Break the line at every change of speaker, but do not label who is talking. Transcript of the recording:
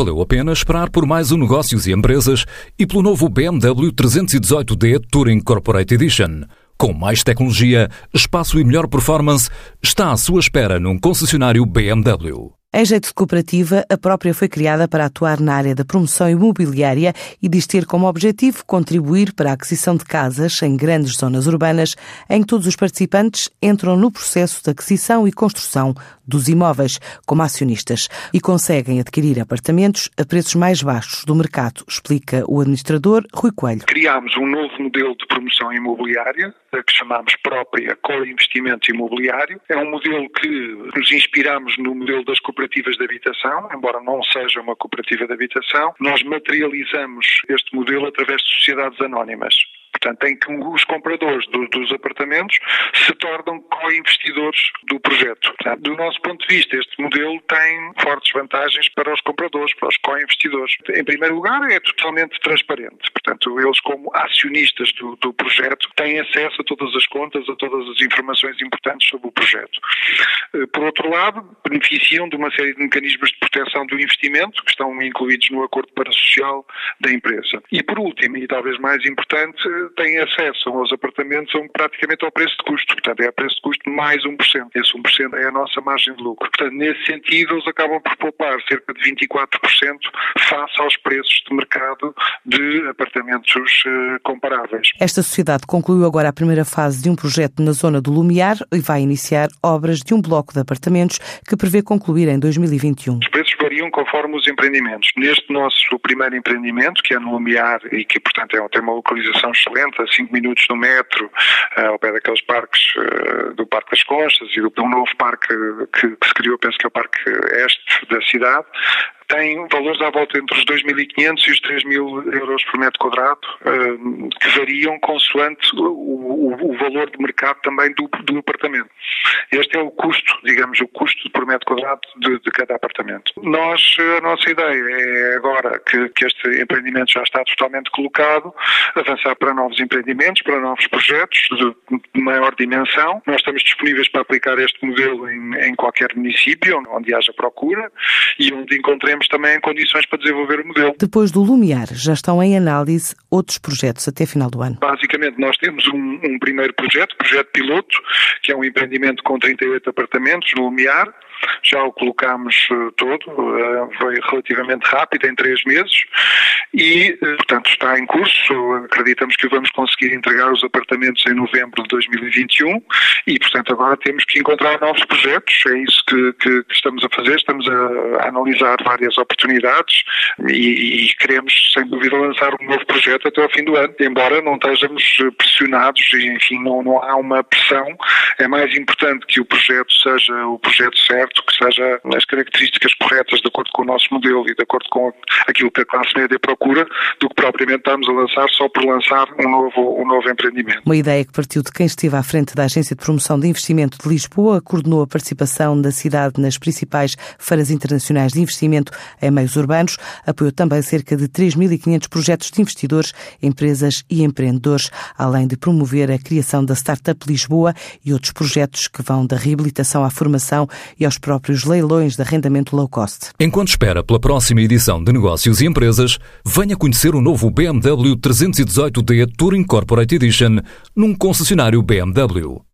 valeu a pena esperar por mais um Negócios e Empresas e pelo novo BMW 318D Touring Corporate Edition. Com mais tecnologia, espaço e melhor performance, está à sua espera num concessionário BMW.
Em jeito de cooperativa, a própria foi criada para atuar na área da promoção imobiliária e diz ter como objetivo contribuir para a aquisição de casas em grandes zonas urbanas em que todos os participantes entram no processo de aquisição e construção dos imóveis como acionistas e conseguem adquirir apartamentos a preços mais baixos do mercado, explica o administrador Rui Coelho.
Criámos um novo modelo de promoção imobiliária, que chamamos própria Co-Investimento Imobiliário. É um modelo que nos inspiramos no modelo das cooperativas de habitação, embora não seja uma cooperativa de habitação, nós materializamos este modelo através de sociedades anónimas. Portanto, em que os compradores do, dos apartamentos se tornam co-investidores do projeto. Portanto, do nosso ponto de vista, este modelo tem fortes vantagens para os compradores, para os co-investidores. Em primeiro lugar, é totalmente transparente. Portanto, eles, como acionistas do, do projeto, têm acesso a todas as contas, a todas as informações importantes sobre o projeto. Eh, por outro lado, beneficiam de uma série de mecanismos de proteção do investimento que estão incluídos no acordo parasocial da empresa. E por último, e talvez mais importante, têm acesso aos apartamentos praticamente ao preço de custo. Portanto, é a preço de custo mais 1%. Esse 1% é a nossa margem de lucro. Portanto, nesse sentido, eles acabam por poupar cerca de 24% face aos preços de mercado de apartamentos uh, comparáveis.
Esta sociedade concluiu agora a primeira fase de um projeto na zona do Lumiar e vai iniciar obras de um bloco de apartamentos que prevê concluir em 2021.
Os preços variam conforme os empreendimentos. Neste nosso primeiro empreendimento, que é no Lumiar e que, portanto, é, tem uma localização excelente, a 5 minutos do metro, uh, ao pé daqueles parques uh, do Parque das Conchas e do, um novo parque que, que se criou, penso que é o Parque Este da cidade, tem valores à volta entre os 2.500 e os 3.000 euros por metro quadrado, eh, que variam consoante o, o, o valor de mercado também do, do, apartamento. Este é o custo, digamos, o custo metro quadrado de, de cada apartamento. Nós, a nossa ideia é agora que, que, este empreendimento já está totalmente colocado, avançar para novos empreendimentos, para novos projetos de, de maior dimensão. Nós estamos disponíveis para aplicar este modelo em, em qualquer município onde haja procura e onde encontremos também condições para desenvolver o modelo.
Depois do Lumiar, já estão em análise outros projetos até final do ano?
Basicamente, nós temos um, um primeiro projeto, projeto piloto, que é um empreendimento com 38 apartamentos no Lumiar, já o colocámos uh, todo, foi relativamente rápido, em três meses, e, uh, portanto, está em curso. Acreditamos que vamos conseguir entregar os apartamentos em novembro de 2021 e, portanto, agora temos que encontrar novos projetos. É isso que, que, que estamos a fazer. Estamos a, analisar várias oportunidades e, e, queremos, sem dúvida, lançar um novo projeto até ao fim do ano, embora não estejamos pressionados e, enfim, não, não há uma pressão. É mais importante que o projeto seja o projeto certo, que seja as características corretas de acordo com o nosso modelo e de acordo com aquilo que a classe média procura, do que propriamente estamos a lançar só por lançar um novo, um novo empreendimento.
Uma ideia que partiu de quem esteve à frente da Agência de Promoção de Investimento de Lisboa, coordenou a participação da cidade nas principais feiras internacionais de investimento em meios urbanos, apoiou também cerca de 3.500 projetos de investidores, empresas e empreendedores, além de promover a criação da Startup Lisboa e outros projetos que vão da reabilitação à formação e aos próprios leilões de arrendamento low cost.
Enquanto espera pela próxima edição de Negócios e Empresas, venha conhecer o novo BMW 318D Touring Corporate Edition num concessionário BMW.